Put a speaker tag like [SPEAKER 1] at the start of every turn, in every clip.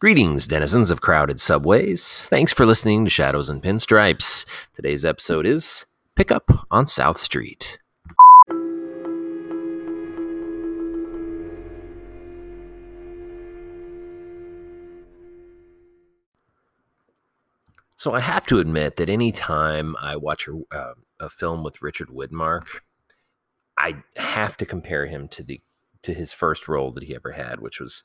[SPEAKER 1] Greetings, denizens of crowded subways. Thanks for listening to Shadows and Pinstripes. Today's episode is Pickup on South Street. So I have to admit that anytime I watch a, uh, a film with Richard Widmark, I have to compare him to the to his first role that he ever had, which was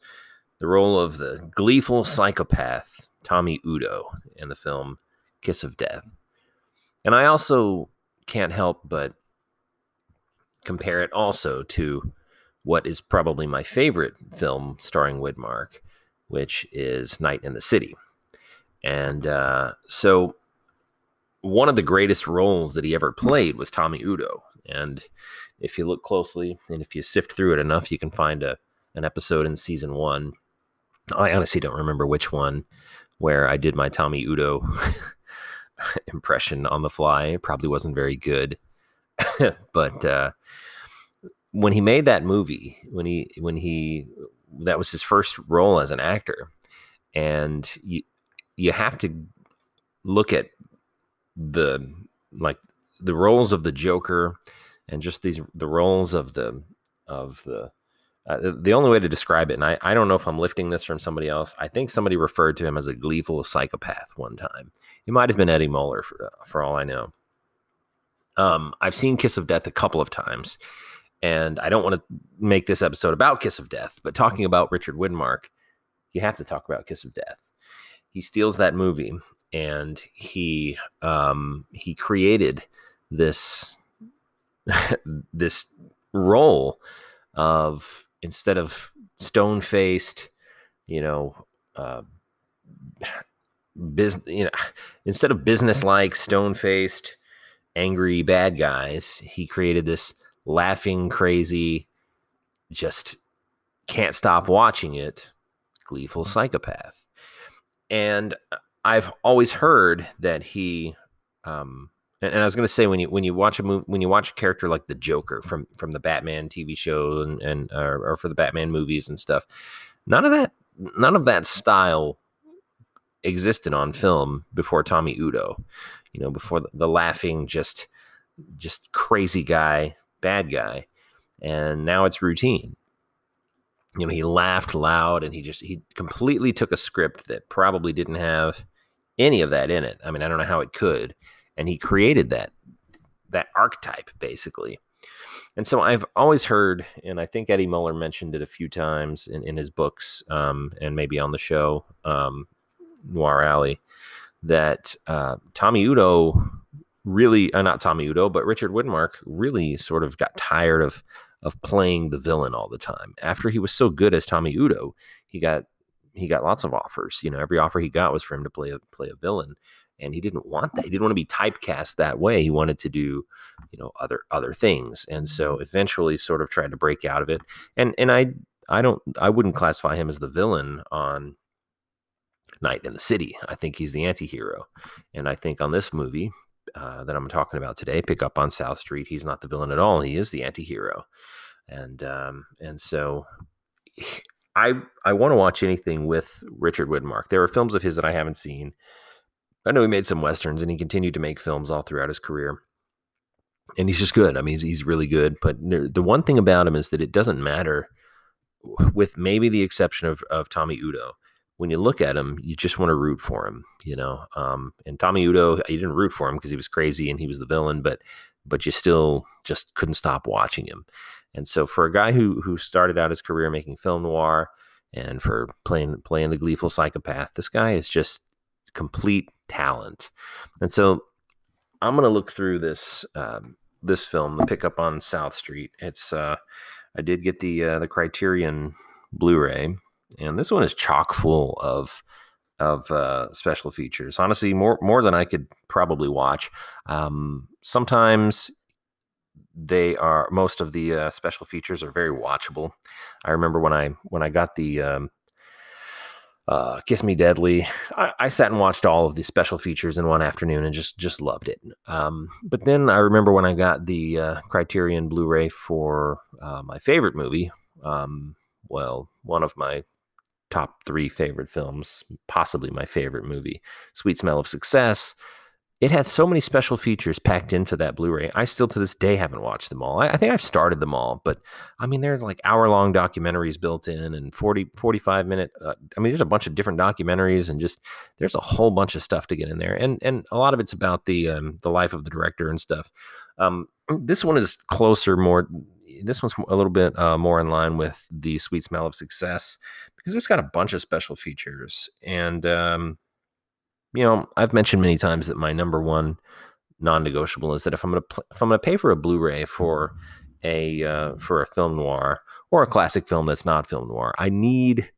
[SPEAKER 1] the role of the gleeful psychopath Tommy Udo in the film Kiss of Death. And I also can't help but compare it also to what is probably my favorite film starring Widmark, which is Night and the City. And uh, so one of the greatest roles that he ever played was Tommy Udo. And if you look closely and if you sift through it enough, you can find a, an episode in season one I honestly don't remember which one where I did my Tommy Udo impression on the fly. It probably wasn't very good, but uh, when he made that movie, when he when he that was his first role as an actor, and you you have to look at the like the roles of the Joker and just these the roles of the of the uh, the only way to describe it, and I, I don't know if I'm lifting this from somebody else. I think somebody referred to him as a gleeful psychopath one time. He might have been Eddie Muller for, uh, for all I know. Um, I've seen Kiss of Death a couple of times, and I don't want to make this episode about Kiss of Death, but talking about Richard Widmark, you have to talk about Kiss of Death. He steals that movie, and he um, he created this this role of instead of stone faced, you know, uh, business, you know, instead of business like, stone faced, angry bad guys, he created this laughing, crazy, just can't stop watching it, gleeful psychopath. And I've always heard that he um, and, and I was going to say when you when you watch a movie when you watch a character like the Joker from from the Batman TV show and and uh, or for the Batman movies and stuff, none of that none of that style existed on film before Tommy Udo. You know, before the, the laughing just just crazy guy, bad guy, and now it's routine. You know he laughed loud and he just he completely took a script that probably didn't have any of that in it. I mean i don't know how it could and he created that that archetype basically. And so I've always heard, and I think Eddie Muller mentioned it a few times in, in his books um, and maybe on the show, um, Noir Alley, that uh, Tommy Udo really, uh, not Tommy Udo, but Richard Widmark really sort of got tired of of playing the villain all the time. After he was so good as Tommy Udo, he got he got lots of offers. You know, every offer he got was for him to play a play a villain and he didn't want that. He didn't want to be typecast that way. He wanted to do, you know, other other things. And so mm-hmm. eventually sort of tried to break out of it. And and I I don't I wouldn't classify him as the villain on Night and the City. I think he's the anti-hero. And I think on this movie uh, that I'm talking about today, Pick Up on South Street, he's not the villain at all. He is the anti-hero. And um and so I I want to watch anything with Richard Widmark. There are films of his that I haven't seen. I know he made some westerns and he continued to make films all throughout his career. And he's just good. I mean, he's, he's really good. But the one thing about him is that it doesn't matter, with maybe the exception of, of Tommy Udo. When you look at him, you just want to root for him, you know. Um, and Tommy Udo, you didn't root for him because he was crazy and he was the villain, but but you still just couldn't stop watching him. And so, for a guy who who started out his career making film noir and for playing playing the gleeful psychopath, this guy is just complete talent. And so I'm going to look through this um, this film, The Pickup on South Street. It's uh, I did get the uh, the Criterion Blu-ray, and this one is chock full of of uh, special features. Honestly, more more than I could probably watch. Um, sometimes they are most of the uh, special features are very watchable. I remember when I when I got the um, uh, Kiss Me Deadly. I, I, sat and watched all of the special features in one afternoon and just just loved it. Um, but then I remember when I got the uh, Criterion Blu-ray for uh, my favorite movie. Um, well, one of my top three favorite films, possibly my favorite movie. Sweet Smell of Success. It had so many special features packed into that Blu-ray. I still to this day haven't watched them all. I, I think I've started them all, but I mean, there's like hour-long documentaries built in and 40, 45 minute. Uh, I mean, there's a bunch of different documentaries and just there's a whole bunch of stuff to get in there, and and a lot of it's about the um, the life of the director and stuff. Um, this one is closer, more. This one's a little bit uh, more in line with the Sweet Smell of Success because it's got a bunch of special features. And um, you know, I've mentioned many times that my number one non-negotiable is that if I'm gonna pl- if I'm gonna pay for a Blu-ray for a uh, for a film noir or a classic film that's not film noir, I need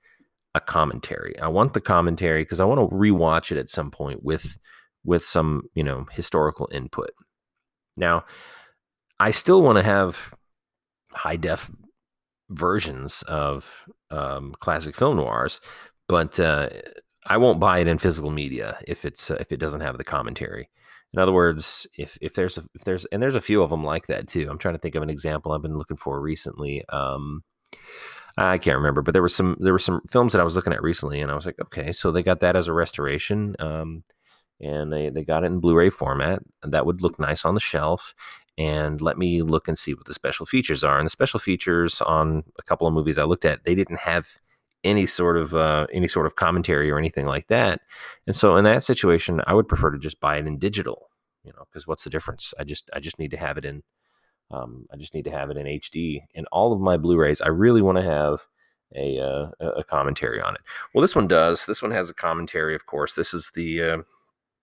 [SPEAKER 1] a commentary. I want the commentary because I want to rewatch it at some point with with some you know historical input. Now, I still want to have high def versions of um, classic film noirs, but uh, I won't buy it in physical media if it's uh, if it doesn't have the commentary. In other words, if if there's a, if there's and there's a few of them like that too. I'm trying to think of an example I've been looking for recently. Um, I can't remember, but there were some there were some films that I was looking at recently, and I was like, okay, so they got that as a restoration. Um, and they, they got it in Blu-ray format. That would look nice on the shelf. And let me look and see what the special features are. And the special features on a couple of movies I looked at, they didn't have any sort of uh, any sort of commentary or anything like that. And so in that situation, I would prefer to just buy it in digital. You know, because what's the difference? I just I just need to have it in um, I just need to have it in HD. And all of my Blu-rays, I really want to have a uh, a commentary on it. Well, this one does. This one has a commentary, of course. This is the uh,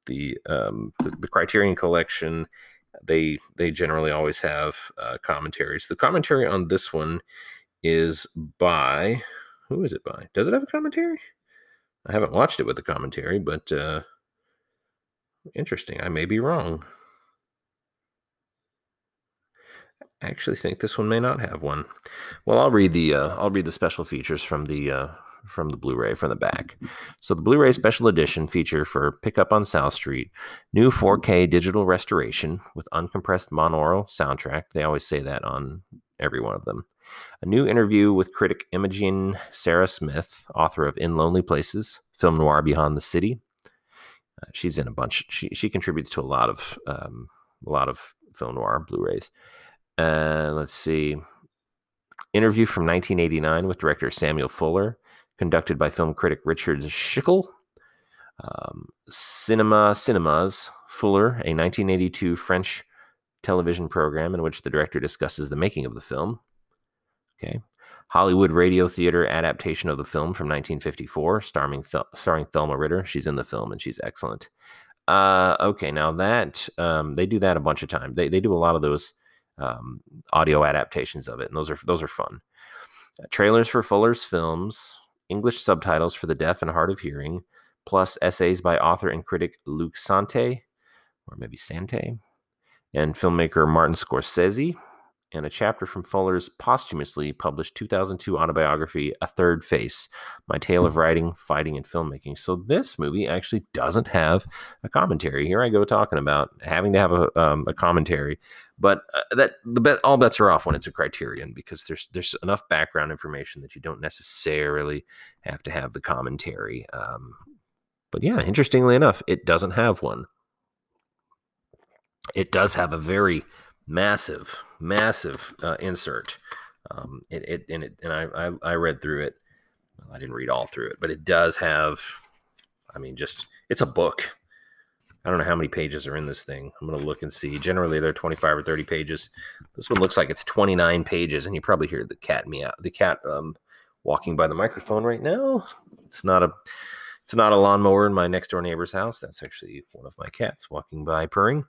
[SPEAKER 1] the, um, the, the Criterion Collection. They they generally always have uh, commentaries. The commentary on this one is by who is it by? Does it have a commentary? I haven't watched it with the commentary, but uh, interesting. I may be wrong. I actually think this one may not have one. Well, I'll read the uh, I'll read the special features from the uh, from the Blu-ray from the back. So the Blu-ray special edition feature for Pickup on South Street, new 4K digital restoration with uncompressed monaural soundtrack. They always say that on every one of them. A new interview with critic Imogen Sarah Smith, author of In Lonely Places, film noir Beyond the City. Uh, she's in a bunch. She she contributes to a lot of um, a lot of film noir Blu-rays. Uh, let's see. Interview from 1989 with director Samuel Fuller conducted by film critic Richard Schickel. Um, Cinema Cinemas Fuller, a 1982 French television program in which the director discusses the making of the film. Okay. Hollywood Radio Theater adaptation of the film from 1954, starring, Thel- starring Thelma Ritter. She's in the film and she's excellent. Uh, okay, now that um, they do that a bunch of times. They, they do a lot of those um, audio adaptations of it, and those are those are fun. Uh, trailers for Fuller's films English subtitles for the deaf and hard of hearing, plus essays by author and critic Luc Sante, or maybe Sante, and filmmaker Martin Scorsese, and a chapter from Fuller's posthumously published 2002 autobiography, A Third Face My Tale of Writing, Fighting, and Filmmaking. So, this movie actually doesn't have a commentary. Here I go talking about having to have a, um, a commentary, but uh, that the bet, all bets are off when it's a criterion because there's there's enough background information that you don't necessarily have to have the commentary. Um, but yeah, interestingly enough, it doesn't have one. It does have a very massive, massive uh, insert. Um, it, it and it and I, I, I read through it. Well, I didn't read all through it, but it does have. I mean, just it's a book. I don't know how many pages are in this thing. I'm gonna look and see. Generally, they're 25 or 30 pages. This one looks like it's 29 pages, and you probably hear the cat meow. The cat um, walking by the microphone right now. It's not a it's not a lawnmower in my next door neighbor's house. That's actually one of my cats walking by purring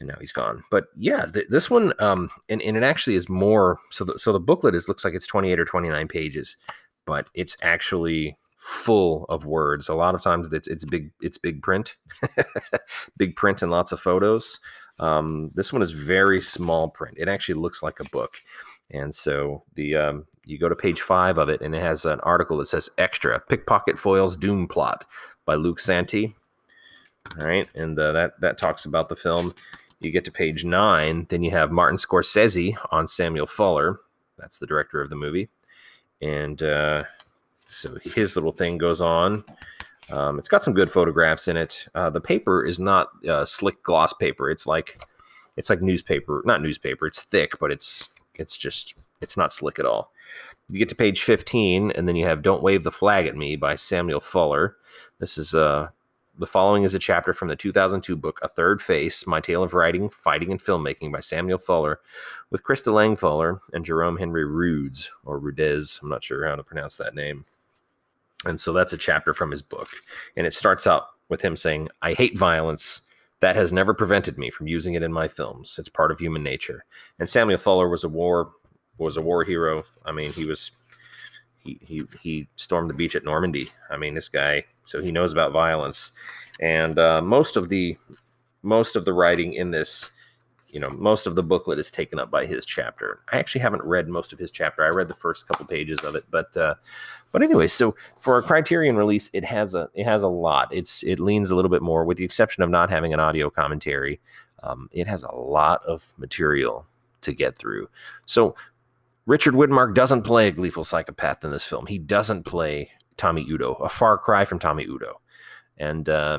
[SPEAKER 1] and now he's gone. But yeah, th- this one, um, and, and it actually is more. So the, so the booklet is looks like it's 28 or 29 pages, but it's actually full of words. A lot of times it's it's big it's big print, big print and lots of photos. Um, this one is very small print. It actually looks like a book, and so the um, you go to page five of it, and it has an article that says "Extra Pickpocket Foils Doom Plot" by Luc Sante. All right, and uh, that that talks about the film. You get to page nine, then you have Martin Scorsese on Samuel Fuller. That's the director of the movie. And uh, so his little thing goes on. Um, it's got some good photographs in it. Uh, the paper is not uh, slick gloss paper. It's like it's like newspaper, not newspaper. It's thick, but it's it's just it's not slick at all. You get to page 15, and then you have "Don't Wave the Flag at Me" by Samuel Fuller. This is uh, the following is a chapter from the 2002 book "A Third Face: My Tale of Writing, Fighting, and Filmmaking" by Samuel Fuller, with Christa Lang Fuller and Jerome Henry Rudes, or Rudez. I'm not sure how to pronounce that name. And so that's a chapter from his book, and it starts out with him saying, "I hate violence." That has never prevented me from using it in my films. It's part of human nature. And Samuel Fuller was a war was a war hero. I mean, he was he he he stormed the beach at Normandy. I mean, this guy, so he knows about violence, and uh, most of the most of the writing in this, you know, most of the booklet is taken up by his chapter. I actually haven't read most of his chapter. I read the first couple pages of it, but uh, but anyway, so for a Criterion release, it has a it has a lot. It's it leans a little bit more, with the exception of not having an audio commentary. Um, it has a lot of material to get through. So Richard Widmark doesn't play a gleeful psychopath in this film. He doesn't play Tommy Udo, a far cry from Tommy Udo. And uh,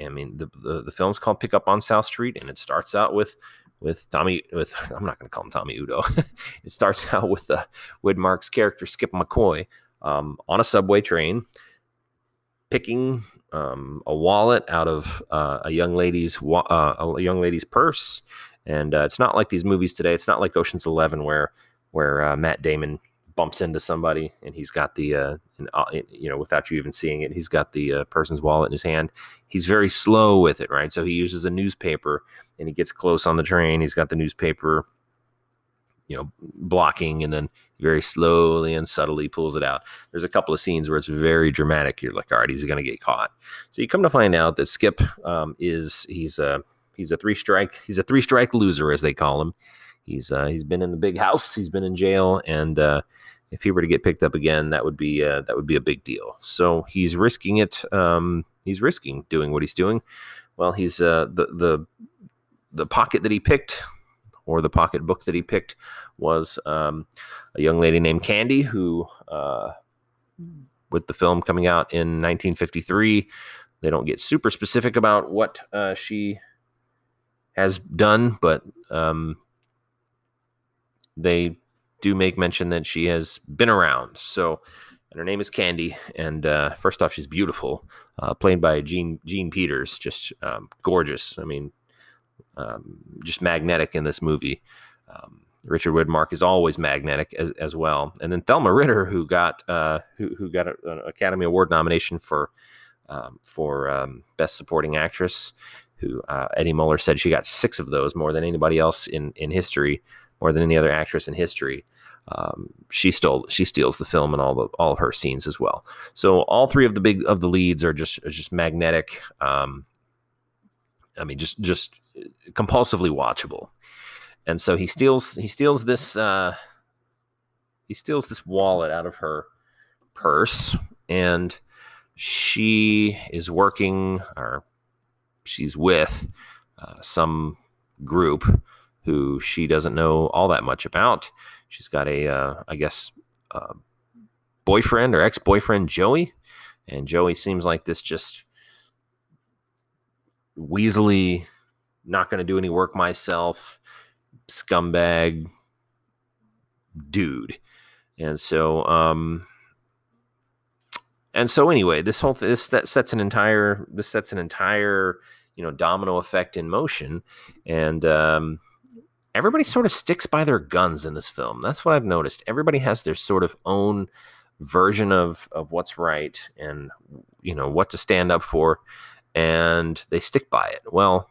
[SPEAKER 1] I mean, the, the, the film's called Pick Up on South Street, and it starts out with with Tommy with I'm not going to call him Tommy Udo. it starts out with uh, Widmark's character Skip McCoy um, on a subway train, picking um, a wallet out of uh, a young lady's wa- uh, a young lady's purse. And uh, it's not like these movies today. It's not like Ocean's Eleven where where uh, Matt Damon bumps into somebody and he's got the uh, uh you know without you even seeing it he's got the uh, person's wallet in his hand. He's very slow with it right? So he uses a newspaper and he gets close on the train. He's got the newspaper you know blocking and then very slowly and subtly pulls it out. There's a couple of scenes where it's very dramatic. You're like all right he's going to get caught. So you come to find out that skip um, is he's a he's a three strike he's a three strike loser as they call him. He's uh, he's been in the big house. He's been in jail, and uh, if he were to get picked up again, that would be uh, that would be a big deal. So he's risking it. Um, he's risking doing what he's doing. Well, he's uh, the the the pocket that he picked, or the pocketbook that he picked, was um, a young lady named Candy who. Uh, with the film coming out in 1953, they don't get super specific about what uh, she has done, but um, they do make mention that she has been around. So, and her name is Candy. And uh, first off, she's beautiful, uh, played by Jean Jean Peters, just um, gorgeous. I mean, um, just magnetic in this movie. Um, Richard Widmark is always magnetic as, as, well. And then Thelma Ritter, who got uh, who, who got a, an Academy Award nomination for um, for um, Best Supporting Actress. Who uh, Eddie Muller said she got six of those, more than anybody else in in history more than any other actress in history. Um, she stole she steals the film and all the all of her scenes as well. So all three of the big of the leads are just are just magnetic. Um, I mean, just just compulsively watchable. And so he steals he steals this uh, he steals this wallet out of her purse, and she is working or she's with uh, some group who she doesn't know all that much about. She's got a, uh, I guess, uh, boyfriend or ex boyfriend, Joey. And Joey seems like this just weaselly, not going to do any work myself, scumbag dude. And so, um, and so anyway, this whole this that sets an entire this sets an entire you know domino effect in motion, and um, everybody sort of sticks by their guns in this film. That's what I've noticed. Everybody has their sort of own version of of what's right and you know what to stand up for and they stick by it. Well,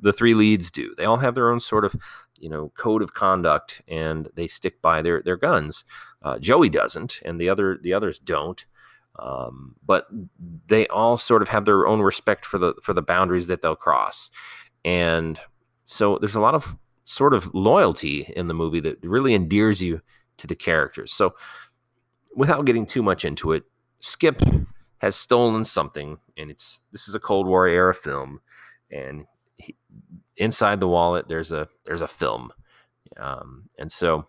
[SPEAKER 1] the three leads do. They all have their own sort of, you know, code of conduct and they stick by their their guns. Uh, Joey doesn't and the other the others don't. Um, but they all sort of have their own respect for the for the boundaries that they'll cross. And so there's a lot of sort of loyalty in the movie that really endears you to the characters. So, without getting too much into it, Skip has stolen something, and it's this is a Cold War era film, and he, inside the wallet there's a there's a film, um, and so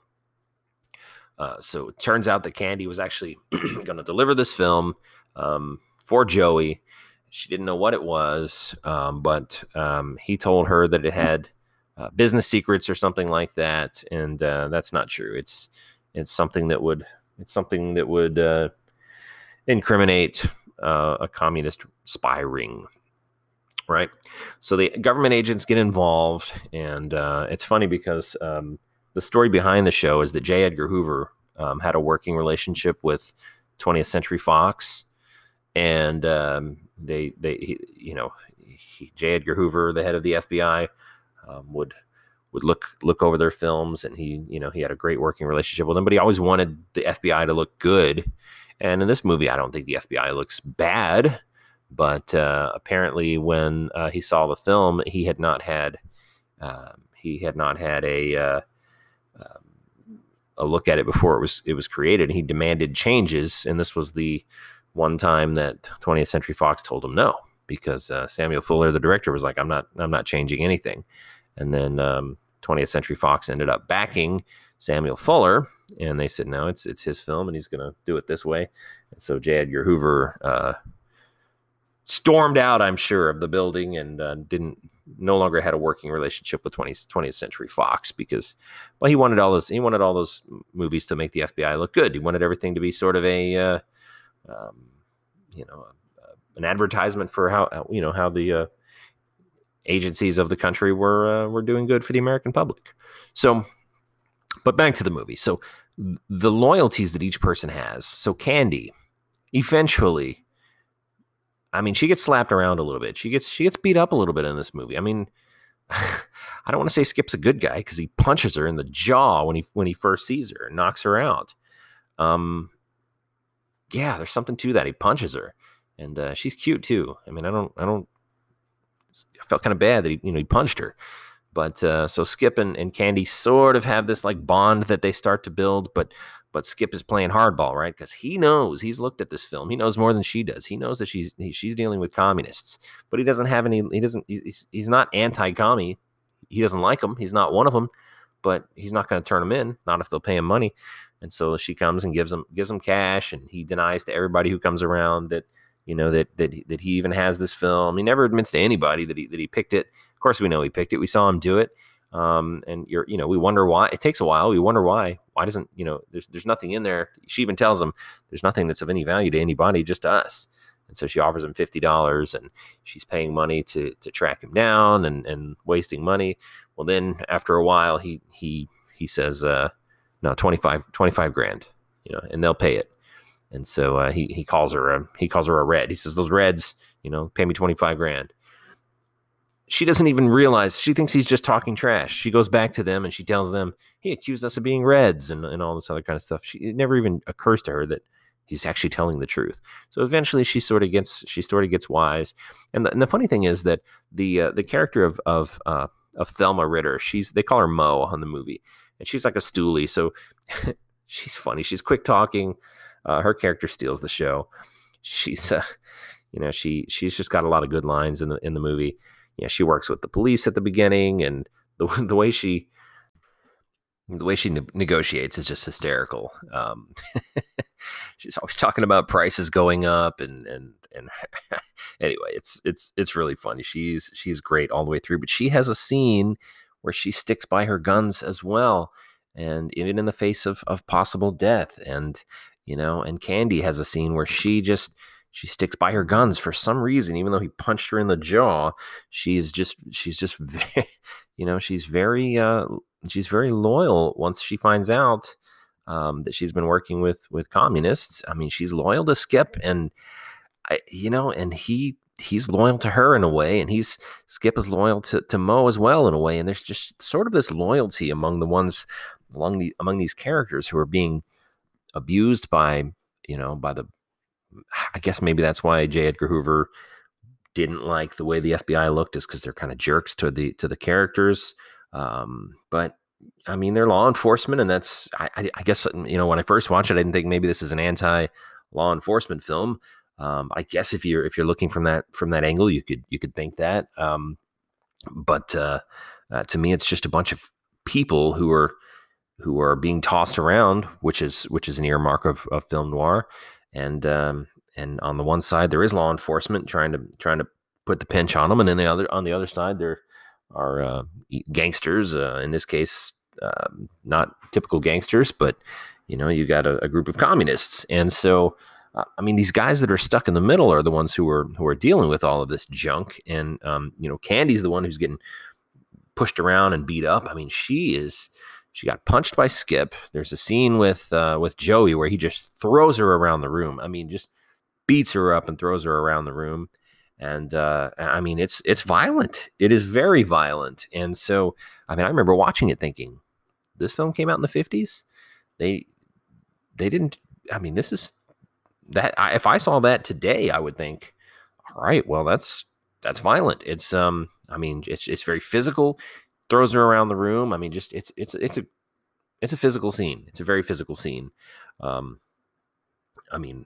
[SPEAKER 1] Uh, so it turns out that Candy was actually going to deliver this film um, for Joey. She didn't know what it was, um, but um, he told her that it had uh, business secrets or something like that, and uh, that's not true. It's it's something that would it's something that would uh, incriminate uh, a communist spy ring right? So the government agents get involved, and uh, it's funny because um, the story behind the show is that J. Edgar Hoover um, had a working relationship with 20th Century Fox, and um, they they he, you know he, J. Edgar Hoover, the head of the FBI, um, would would look look over their films, and he you know he had a great working relationship with them, but he always wanted the FBI to look good. And in this movie, I don't think the FBI looks bad. But uh, apparently, when uh, he saw the film, he had not had uh, he had not had a uh, um, a look at it before it was it was created. He demanded changes, and this was the one time that 20th Century Fox told him no because uh, Samuel Fuller, the director, was like, "I'm not I'm not changing anything." And then um, 20th Century Fox ended up backing Samuel Fuller, and they said, "No, it's it's his film, and he's going to do it this way." And so J. Edgar Hoover uh, stormed out, I'm sure, of the building and uh, didn't no longer had a working relationship with 20th, 20th Century Fox because well he wanted all those he wanted all those movies to make the FBI look good. He wanted everything to be sort of a uh, um, you know an advertisement for how you know how the uh, agencies of the country were uh, were doing good for the American public. So, but back to the movie. So the loyalties that each person has. So Candy eventually I mean, she gets slapped around a little bit. She gets she gets beat up a little bit in this movie. I mean, I don't want to say Skip's a good guy because he punches her in the jaw when he when he first sees her and knocks her out. Um, yeah, there's something to that. He punches her, and uh, she's cute too. I mean, I don't I don't I felt kind of bad that he you know he punched her. But uh, so Skip and, and Candy sort of have this like bond that they start to build, but but Skip is playing hardball, right? Because he knows he's looked at this film. He knows more than she does. He knows that she's he, she's dealing with communists, but he doesn't have any. He doesn't. He's, he's not anti-commie. He doesn't like them. He's not one of them, but he's not going to turn them in. Not if they'll pay him money. And so she comes and gives him gives him cash, and he denies to everybody who comes around that you know that that that he even has this film. He never admits to anybody that he that he picked it. Of course, we know he picked it. We saw him do it. Um, and you're, you know, we wonder why it takes a while. We wonder why. Why doesn't, you know, there's there's nothing in there. She even tells him there's nothing that's of any value to anybody, just to us. And so she offers him fifty dollars, and she's paying money to to track him down and and wasting money. Well, then after a while, he he he says, uh, no, 25, 25 grand, you know, and they'll pay it. And so uh, he he calls her a he calls her a red. He says those reds, you know, pay me twenty five grand she doesn't even realize she thinks he's just talking trash. She goes back to them and she tells them he accused us of being Reds and, and all this other kind of stuff. She, it never even occurs to her that he's actually telling the truth. So eventually, she sort of gets she sort of gets wise. And the, and the funny thing is that the uh, the character of of uh, of Thelma Ritter, she's they call her Moe on the movie, and she's like a stoolie. So she's funny. She's quick talking. Uh, her character steals the show. She's uh, you know she she's just got a lot of good lines in the in the movie yeah, she works with the police at the beginning, and the the way she the way she ne- negotiates is just hysterical. Um, she's always talking about prices going up, and and and anyway, it's it's it's really funny. She's she's great all the way through, but she has a scene where she sticks by her guns as well, and even in the face of of possible death, and you know, and Candy has a scene where she just she sticks by her guns for some reason even though he punched her in the jaw she's just she's just very you know she's very uh she's very loyal once she finds out um, that she's been working with with communists. I mean she's loyal to skip and I, you know and he he's loyal to her in a way and he's skip is loyal to, to mo as well in a way and there's just sort of this loyalty among the ones among the among these characters who are being abused by you know by the I guess maybe that's why J. Edgar Hoover didn't like the way the FBI looked, is because they're kind of jerks to the to the characters. Um, but I mean, they're law enforcement, and that's I, I, guess you know when I first watched it, I didn't think maybe this is an anti law enforcement film. Um, I guess if you're if you're looking from that from that angle, you could you could think that. Um, but uh, uh, to me, it's just a bunch of people who are who are being tossed around, which is which is an earmark of, of film noir. And um, and on the one side there is law enforcement trying to trying to put the pinch on them, and then the other on the other side there are uh, gangsters. Uh, in this case, uh, not typical gangsters, but you know you got a, a group of communists, and so. Uh, I mean, these guys that are stuck in the middle are the ones who are who are dealing with all of this junk, and um, you know, Candy's the one who's getting pushed around and beat up. I mean, she is she got punched by Skip. There's a scene with uh, with Joey where he just throws her around the room. I mean, just beats her up and throws her around the room. And uh, I mean, it's it's violent. It is very violent. And so, I mean, I remember watching it thinking, this film came out in the '50s. They they didn't. I mean, this is that. I, if I saw that today, I would think, all right, well, that's that's violent. It's um, I mean, it's it's very physical throws her around the room. I mean, just it's it's it's a it's a physical scene. It's a very physical scene. Um, I mean,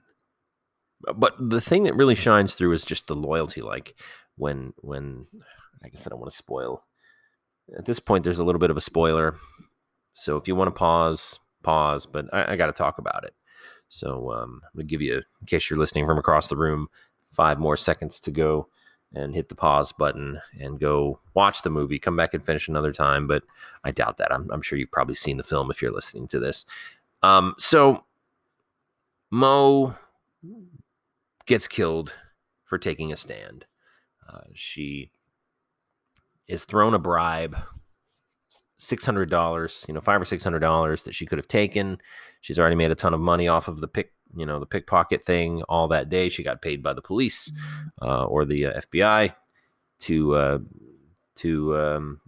[SPEAKER 1] but the thing that really shines through is just the loyalty. Like when when I guess I don't want to spoil. At this point, there's a little bit of a spoiler, so if you want to pause, pause. But I, I got to talk about it. So um, I'm gonna give you, in case you're listening from across the room, five more seconds to go and hit the pause button and go watch the movie, come back and finish another time. But I doubt that. I'm, I'm sure you've probably seen the film if you're listening to this. Um, so Moe gets killed for taking a stand. Uh, she is thrown a bribe, six hundred dollars, you know, five or six hundred dollars that she could have taken. She's already made a ton of money off of the pick you know the pickpocket thing all that day. She got paid by the police uh, or the uh, FBI to uh, to um,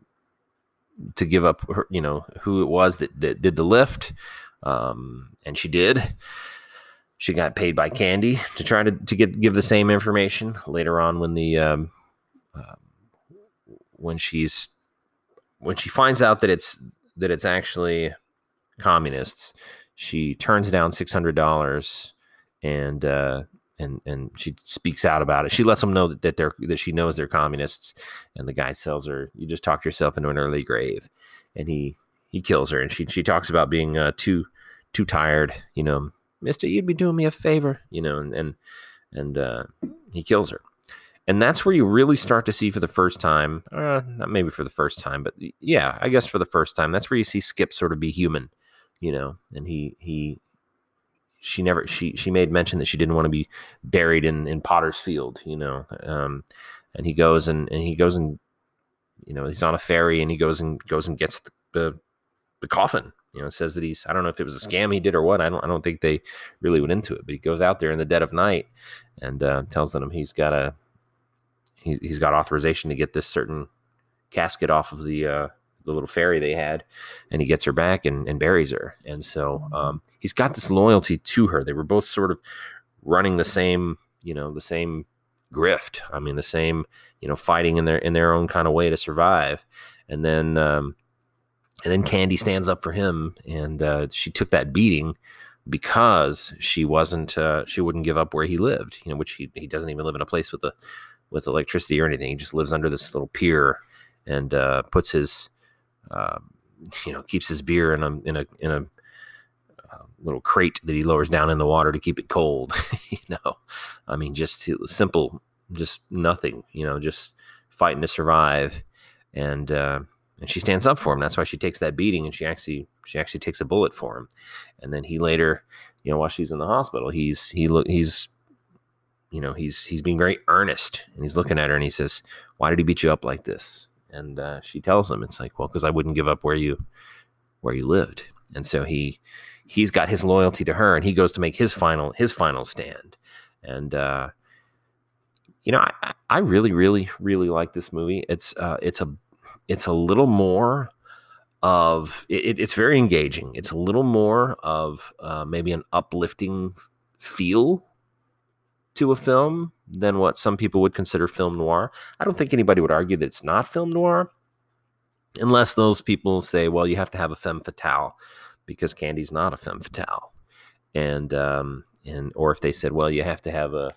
[SPEAKER 1] to give up her, you know who it was that, that did the lift, um, and she did. She got paid by Candy to try to, to get give the same information later on when the um, uh, when she's when she finds out that it's that it's actually communists she turns down six hundred dollars, and uh, and and she speaks out about it. She lets them know that, that they're that she knows they're communists, and the guy tells her, "You just talked yourself into an early grave," and he he kills her. And she she talks about being uh, too too tired, you know, Mister, you'd be doing me a favor, you know, and and and uh, he kills her. And that's where you really start to see for the first time, uh, not maybe for the first time, but yeah, I guess for the first time, that's where you see Skip sort of be human you know, and he he she never she she made mention that she didn't want to be buried in in Potter's Field, you know, um, and he goes and and he goes and you know he's on a ferry and he goes and goes and gets the, the, the coffin. You know, says that he's I don't know if it was a scam he did or what. I don't I don't think they really went into it, but he goes out there in the dead of night and uh, tells them he's got a he, he's got authorization to get this certain casket off of the uh, the little ferry they had, and he gets her back and, and buries her. And so mm-hmm. um, he's got this loyalty to her. They were both sort of running the same, you know, the same grift. I mean, the same, you know, fighting in their in their own kind of way to survive. And then um, and then Candy stands up for him, and uh, she took that beating because she wasn't uh, she wouldn't give up where he lived. You know, which he he doesn't even live in a place with a with electricity or anything. He just lives under this little pier and uh, puts his uh, you know, keeps his beer in a in a in a uh, little crate that he lowers down in the water to keep it cold. you know, I mean, just simple, just nothing. You know, just fighting to survive, and uh, and she stands up for him. That's why she takes that beating, and she actually she actually takes a bullet for him. And then he later, you know, while she's in the hospital, he's he look he's you know he's he's being very earnest, and he's looking at her, and he says, "Why did he beat you up like this?" And uh, she tells him it's like well because i wouldn't give up where you where you lived and so he he's got his loyalty to her and he goes to make his final his final stand. And uh you know i i really really really like this movie. It's uh it's a it's a little more of it, it's very engaging. It's a little more of uh, maybe an uplifting feel to a film than what some people would consider film noir. I don't think anybody would argue that it's not film noir, unless those people say, well, you have to have a femme fatale because Candy's not a femme fatale. And, um, and, or if they said, well, you have to have a,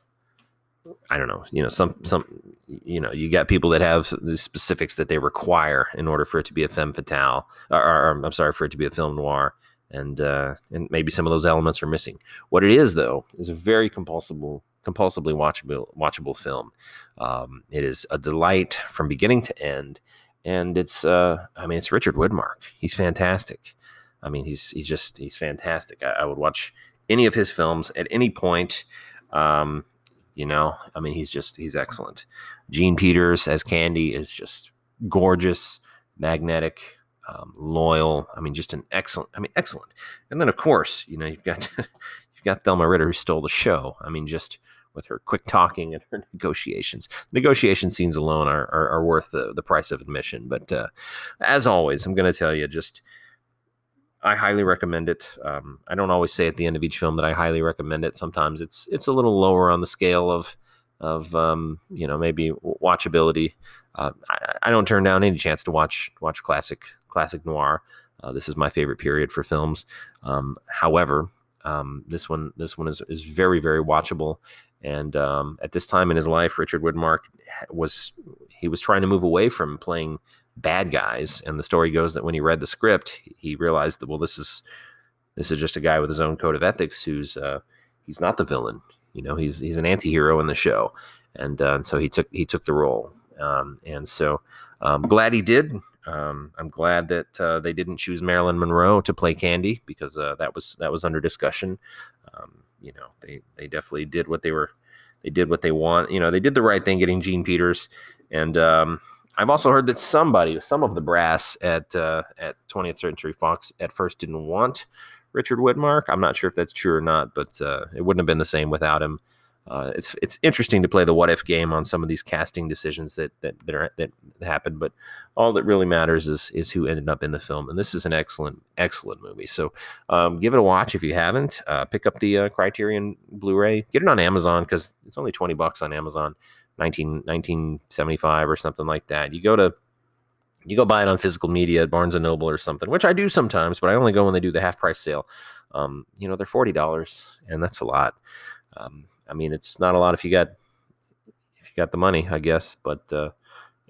[SPEAKER 1] I don't know, you know, some, some, you know, you got people that have the specifics that they require in order for it to be a femme fatale, or, or I'm sorry, for it to be a film noir, and uh, and maybe some of those elements are missing. What it is, though, is a very compulsible, compulsively watchable, watchable film. Um, it is a delight from beginning to end, and it's, uh, I mean, it's Richard Widmark. He's fantastic. I mean, he's he's just he's fantastic. I, I would watch any of his films at any point. Um, you know, I mean, he's just he's excellent. Jean Peters as Candy is just gorgeous, magnetic, um, loyal. I mean, just an excellent. I mean, excellent. And then of course, you know, you've got you've got Thelma Ritter who stole the show. I mean, just with her quick talking and her negotiations. Negotiation scenes alone are are, are worth the, the price of admission. But uh, as always, I'm going to tell you just I highly recommend it. Um, I don't always say at the end of each film that I highly recommend it. Sometimes it's it's a little lower on the scale of of um, you know maybe watchability. Uh, I, I, don't turn down any chance to watch watch classic classic noir. Uh, this is my favorite period for films. Um, however, um, this one this one is is very very watchable. And um, at this time in his life, Richard Widmark was he was trying to move away from playing bad guys. And the story goes that when he read the script, he realized that well, this is this is just a guy with his own code of ethics who's uh, he's not the villain. You know, he's he's an anti-hero in the show, and uh, so he took he took the role. Um, and so I'm glad he did. Um, I'm glad that uh, they didn't choose Marilyn Monroe to play Candy because uh, that was that was under discussion. Um, you know, they they definitely did what they were they did what they want. You know, they did the right thing getting Jean Peters, and um, I've also heard that somebody, some of the brass at uh, at 20th Century Fox, at first didn't want Richard Widmark. I'm not sure if that's true or not, but uh, it wouldn't have been the same without him. Uh, it's it's interesting to play the what if game on some of these casting decisions that that that, are, that happen, but all that really matters is is who ended up in the film. And this is an excellent excellent movie. So um, give it a watch if you haven't. Uh, pick up the uh, Criterion Blu-ray. Get it on Amazon because it's only twenty bucks on Amazon. 19, 1975 or something like that. You go to you go buy it on physical media at Barnes and Noble or something, which I do sometimes, but I only go when they do the half price sale. Um, you know, they're forty dollars, and that's a lot. Um, I mean, it's not a lot if you got if you got the money, I guess. But uh,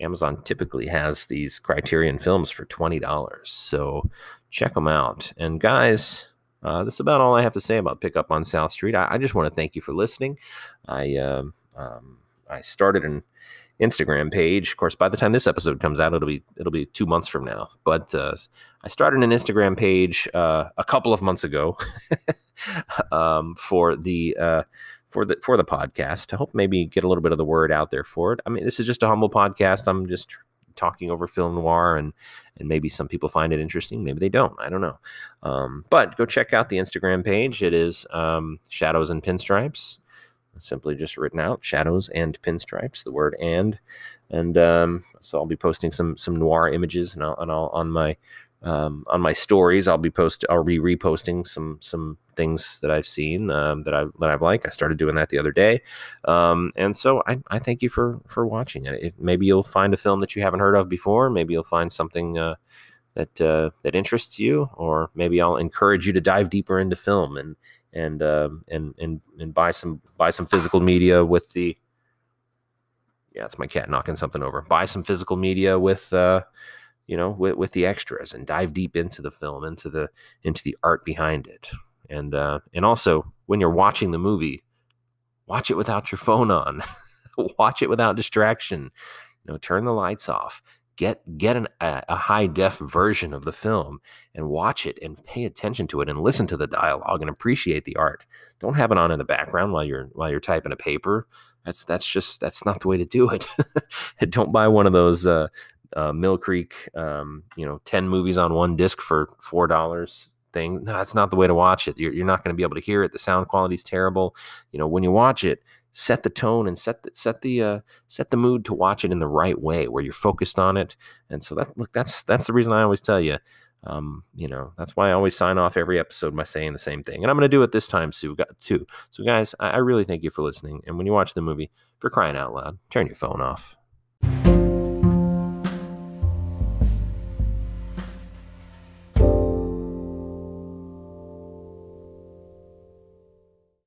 [SPEAKER 1] Amazon typically has these Criterion films for twenty dollars, so check them out. And guys, uh, that's about all I have to say about Pickup on South Street. I, I just want to thank you for listening. I um, um I started an Instagram page. Of course, by the time this episode comes out, it'll be it'll be two months from now. But uh, I started an Instagram page uh, a couple of months ago um, for the uh, for the for the podcast to help maybe get a little bit of the word out there for it. I mean, this is just a humble podcast. I'm just talking over film noir and and maybe some people find it interesting maybe they don't i don't know um, but go check out the instagram page it is um, shadows and pinstripes simply just written out shadows and pinstripes, the word and. And um, so I'll be posting some some noir images and I'll, and I'll on my um, on my stories. I'll be post I'll be reposting some some things that I've seen um, that I that I've. I started doing that the other day, um, and so I, I thank you for for watching it. Maybe you'll find a film that you haven't heard of before. Maybe you'll find something uh, that uh, that interests you, or maybe I'll encourage you to dive deeper into film and and uh, and and and buy some buy some physical media with the yeah it's my cat knocking something over buy some physical media with uh you know with, with the extras and dive deep into the film into the into the art behind it and uh and also when you're watching the movie watch it without your phone on watch it without distraction you know turn the lights off get get an, a, a high def version of the film and watch it and pay attention to it and listen to the dialogue and appreciate the art. Don't have it on in the background while you're while you're typing a paper. That's that's just that's not the way to do it. Don't buy one of those uh, uh, Mill Creek, um, you know, ten movies on one disc for four dollars thing. No, that's not the way to watch it. You're, you're not going to be able to hear it. The sound quality is terrible. You know, when you watch it, set the tone and set the, set the uh, set the mood to watch it in the right way where you're focused on it and so that look that's that's the reason i always tell you um, you know that's why i always sign off every episode by saying the same thing and i'm going to do it this time too too so guys I, I really thank you for listening and when you watch the movie for crying out loud turn your phone off